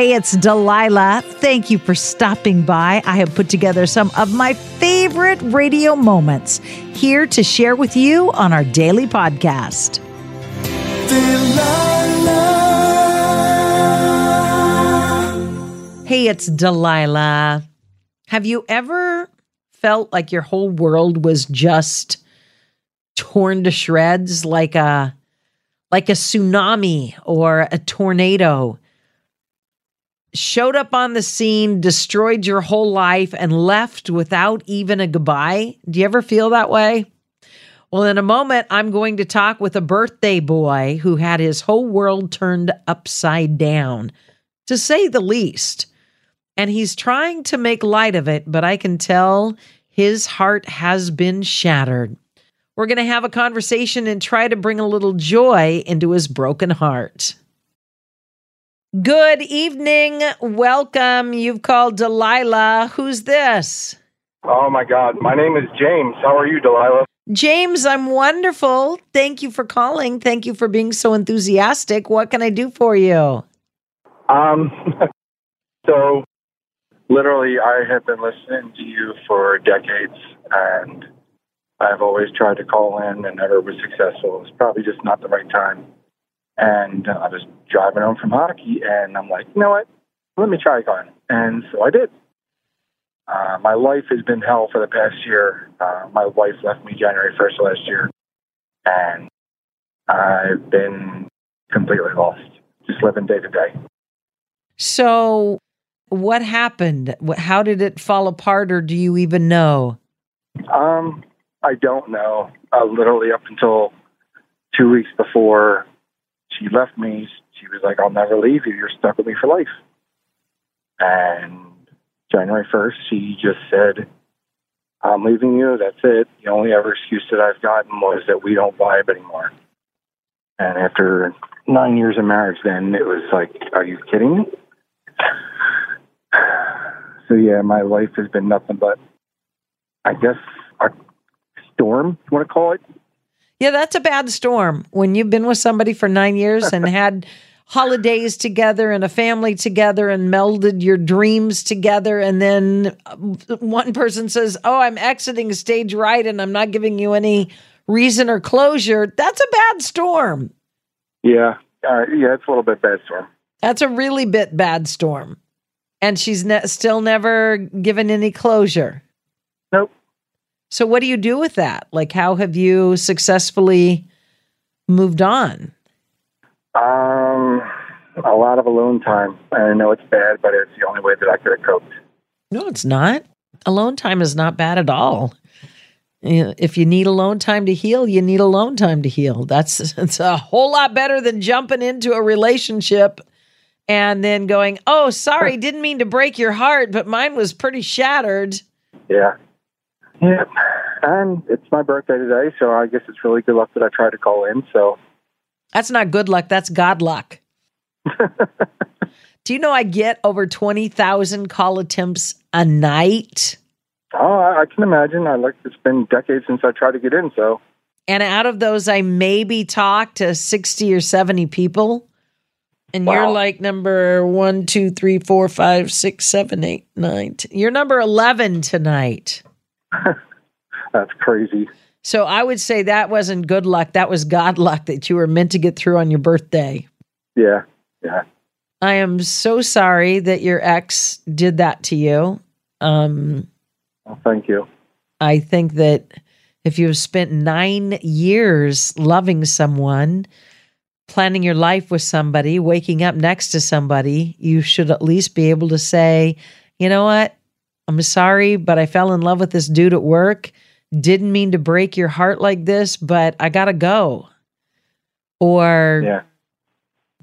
Hey, it's Delilah. Thank you for stopping by. I have put together some of my favorite radio moments here to share with you on our daily podcast. Delilah. Hey, it's Delilah. Have you ever felt like your whole world was just torn to shreds like a like a tsunami or a tornado? Showed up on the scene, destroyed your whole life, and left without even a goodbye? Do you ever feel that way? Well, in a moment, I'm going to talk with a birthday boy who had his whole world turned upside down, to say the least. And he's trying to make light of it, but I can tell his heart has been shattered. We're going to have a conversation and try to bring a little joy into his broken heart. Good evening. Welcome. You've called Delilah. Who's this? Oh my God. My name is James. How are you, Delilah? James, I'm wonderful. Thank you for calling. Thank you for being so enthusiastic. What can I do for you? Um, so literally, I have been listening to you for decades, and I've always tried to call in and never was successful. It's probably just not the right time. And I was driving home from hockey, and I'm like, you know what? Let me try again. And so I did. Uh, my life has been hell for the past year. Uh, my wife left me January 1st last year, and I've been completely lost, just living day to day. So, what happened? How did it fall apart, or do you even know? Um, I don't know. Uh, literally up until two weeks before she left me, she was like, I'll never leave you. You're stuck with me for life. And January 1st, she just said, I'm leaving you. That's it. The only ever excuse that I've gotten was that we don't vibe anymore. And after nine years of marriage, then it was like, are you kidding me? So, yeah, my life has been nothing but, I guess, a storm, you want to call it? Yeah, that's a bad storm. When you've been with somebody for nine years and had holidays together and a family together and melded your dreams together, and then uh, one person says, Oh, I'm exiting stage right and I'm not giving you any reason or closure, that's a bad storm. Yeah. Uh, yeah, it's a little bit bad storm. That's a really bit bad storm. And she's ne- still never given any closure. Nope. So, what do you do with that? Like, how have you successfully moved on? Um, a lot of alone time. I know it's bad, but it's the only way that I could have coped. No, it's not. Alone time is not bad at all. If you need alone time to heal, you need alone time to heal. That's it's a whole lot better than jumping into a relationship and then going, "Oh, sorry, didn't mean to break your heart, but mine was pretty shattered." Yeah. Yeah. And it's my birthday today, so I guess it's really good luck that I tried to call in. So that's not good luck. That's God luck. Do you know I get over 20,000 call attempts a night? Oh, I, I can imagine. I like it's been decades since I tried to get in, so. And out of those, I maybe talk to 60 or 70 people. And wow. you're like number one, two, three, four, five, six, seven, eight, nine. T- you're number 11 tonight. That's crazy. So I would say that wasn't good luck. That was God luck that you were meant to get through on your birthday. Yeah. Yeah. I am so sorry that your ex did that to you. Um, well, thank you. I think that if you've spent nine years loving someone, planning your life with somebody, waking up next to somebody, you should at least be able to say, you know what? I'm sorry, but I fell in love with this dude at work. Didn't mean to break your heart like this, but I got to go. Or, yeah.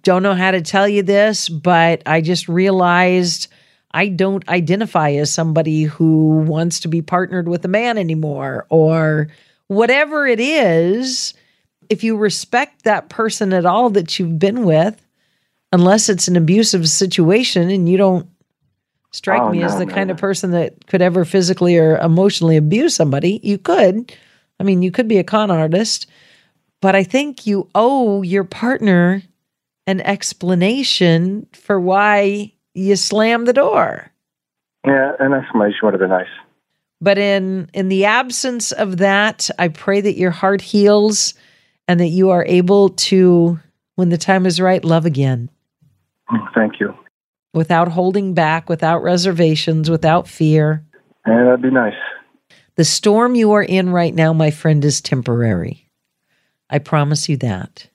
don't know how to tell you this, but I just realized I don't identify as somebody who wants to be partnered with a man anymore. Or whatever it is, if you respect that person at all that you've been with, unless it's an abusive situation and you don't strike oh, me no, as the no, kind no. of person that could ever physically or emotionally abuse somebody. You could. I mean, you could be a con artist, but I think you owe your partner an explanation for why you slam the door. Yeah, an explanation would have been nice. But in in the absence of that, I pray that your heart heals and that you are able to when the time is right love again Mm, Thank you. Without holding back, without reservations, without fear. Yeah, that'd be nice. The storm you are in right now, my friend, is temporary. I promise you that.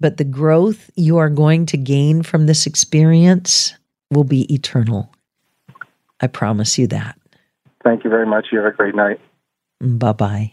But the growth you are going to gain from this experience will be eternal. I promise you that. Thank you very much. You have a great night. Bye bye.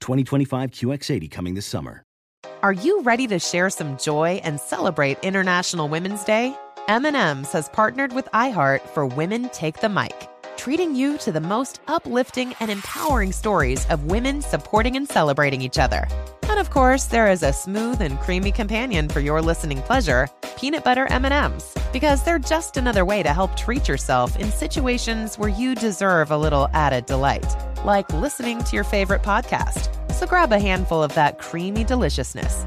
2025 QX80 coming this summer. Are you ready to share some joy and celebrate International Women's Day? M&M's has partnered with iHeart for Women Take the Mic, treating you to the most uplifting and empowering stories of women supporting and celebrating each other. And of course, there is a smooth and creamy companion for your listening pleasure, peanut butter M&Ms, because they're just another way to help treat yourself in situations where you deserve a little added delight, like listening to your favorite podcast. So grab a handful of that creamy deliciousness.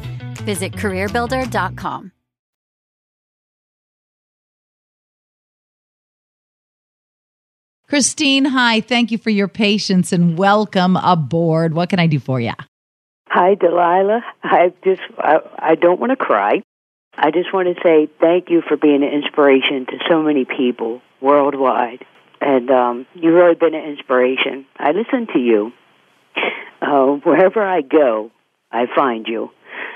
Visit CareerBuilder.com. Christine, hi. Thank you for your patience and welcome aboard. What can I do for you? Hi, Delilah. I just I, I don't want to cry. I just want to say thank you for being an inspiration to so many people worldwide, and um, you've really been an inspiration. I listen to you uh, wherever I go. I find you,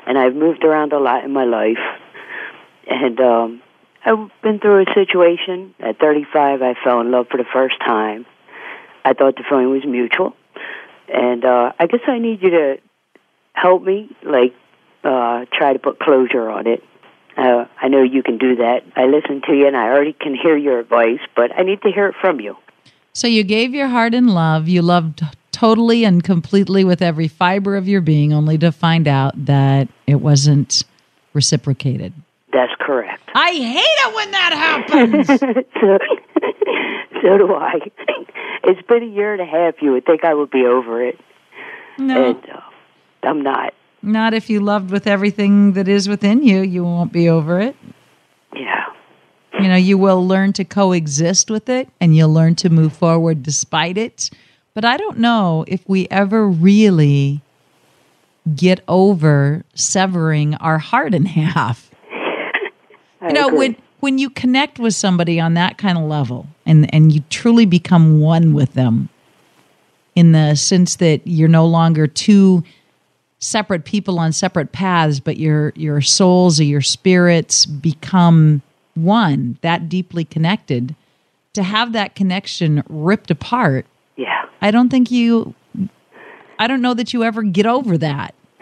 and I've moved around a lot in my life, and um, I've been through a situation. At 35, I fell in love for the first time. I thought the feeling was mutual, and uh, I guess I need you to help me, like uh, try to put closure on it. Uh, I know you can do that. I listen to you, and I already can hear your advice, but I need to hear it from you. So you gave your heart in love. You loved totally and completely with every fiber of your being, only to find out that it wasn't reciprocated. That's correct. I hate it when that happens. so, so do I. It's been a year and a half. You would think I would be over it, no, and uh, I'm not. not if you loved with everything that is within you. You won't be over it. You know, you will learn to coexist with it and you'll learn to move forward despite it. But I don't know if we ever really get over severing our heart in half. I you know, agree. when when you connect with somebody on that kind of level and and you truly become one with them in the sense that you're no longer two separate people on separate paths, but your your souls or your spirits become one, that deeply connected, to have that connection ripped apart, Yeah. I don't think you, I don't know that you ever get over that.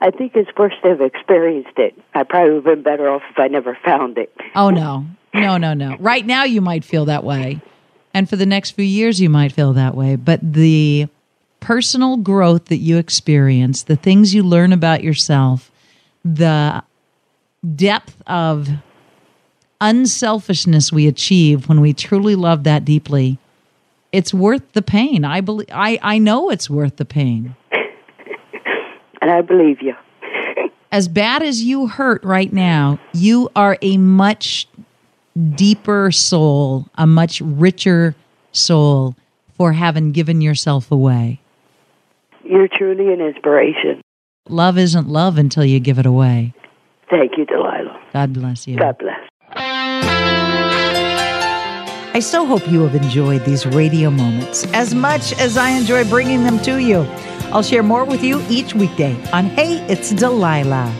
I think it's worse to have experienced it. I probably would have been better off if I never found it. Oh, no. No, no, no. Right now, you might feel that way. And for the next few years, you might feel that way. But the personal growth that you experience, the things you learn about yourself, the depth of unselfishness we achieve when we truly love that deeply, it's worth the pain. I believe I, I know it's worth the pain. And I believe you. As bad as you hurt right now, you are a much deeper soul, a much richer soul for having given yourself away. You're truly an inspiration. Love isn't love until you give it away. Thank you, Delilah. God bless you. God bless. I so hope you have enjoyed these radio moments as much as I enjoy bringing them to you. I'll share more with you each weekday on Hey, It's Delilah.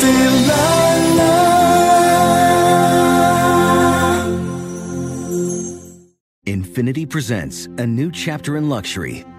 Delilah. Infiniti presents a new chapter in luxury,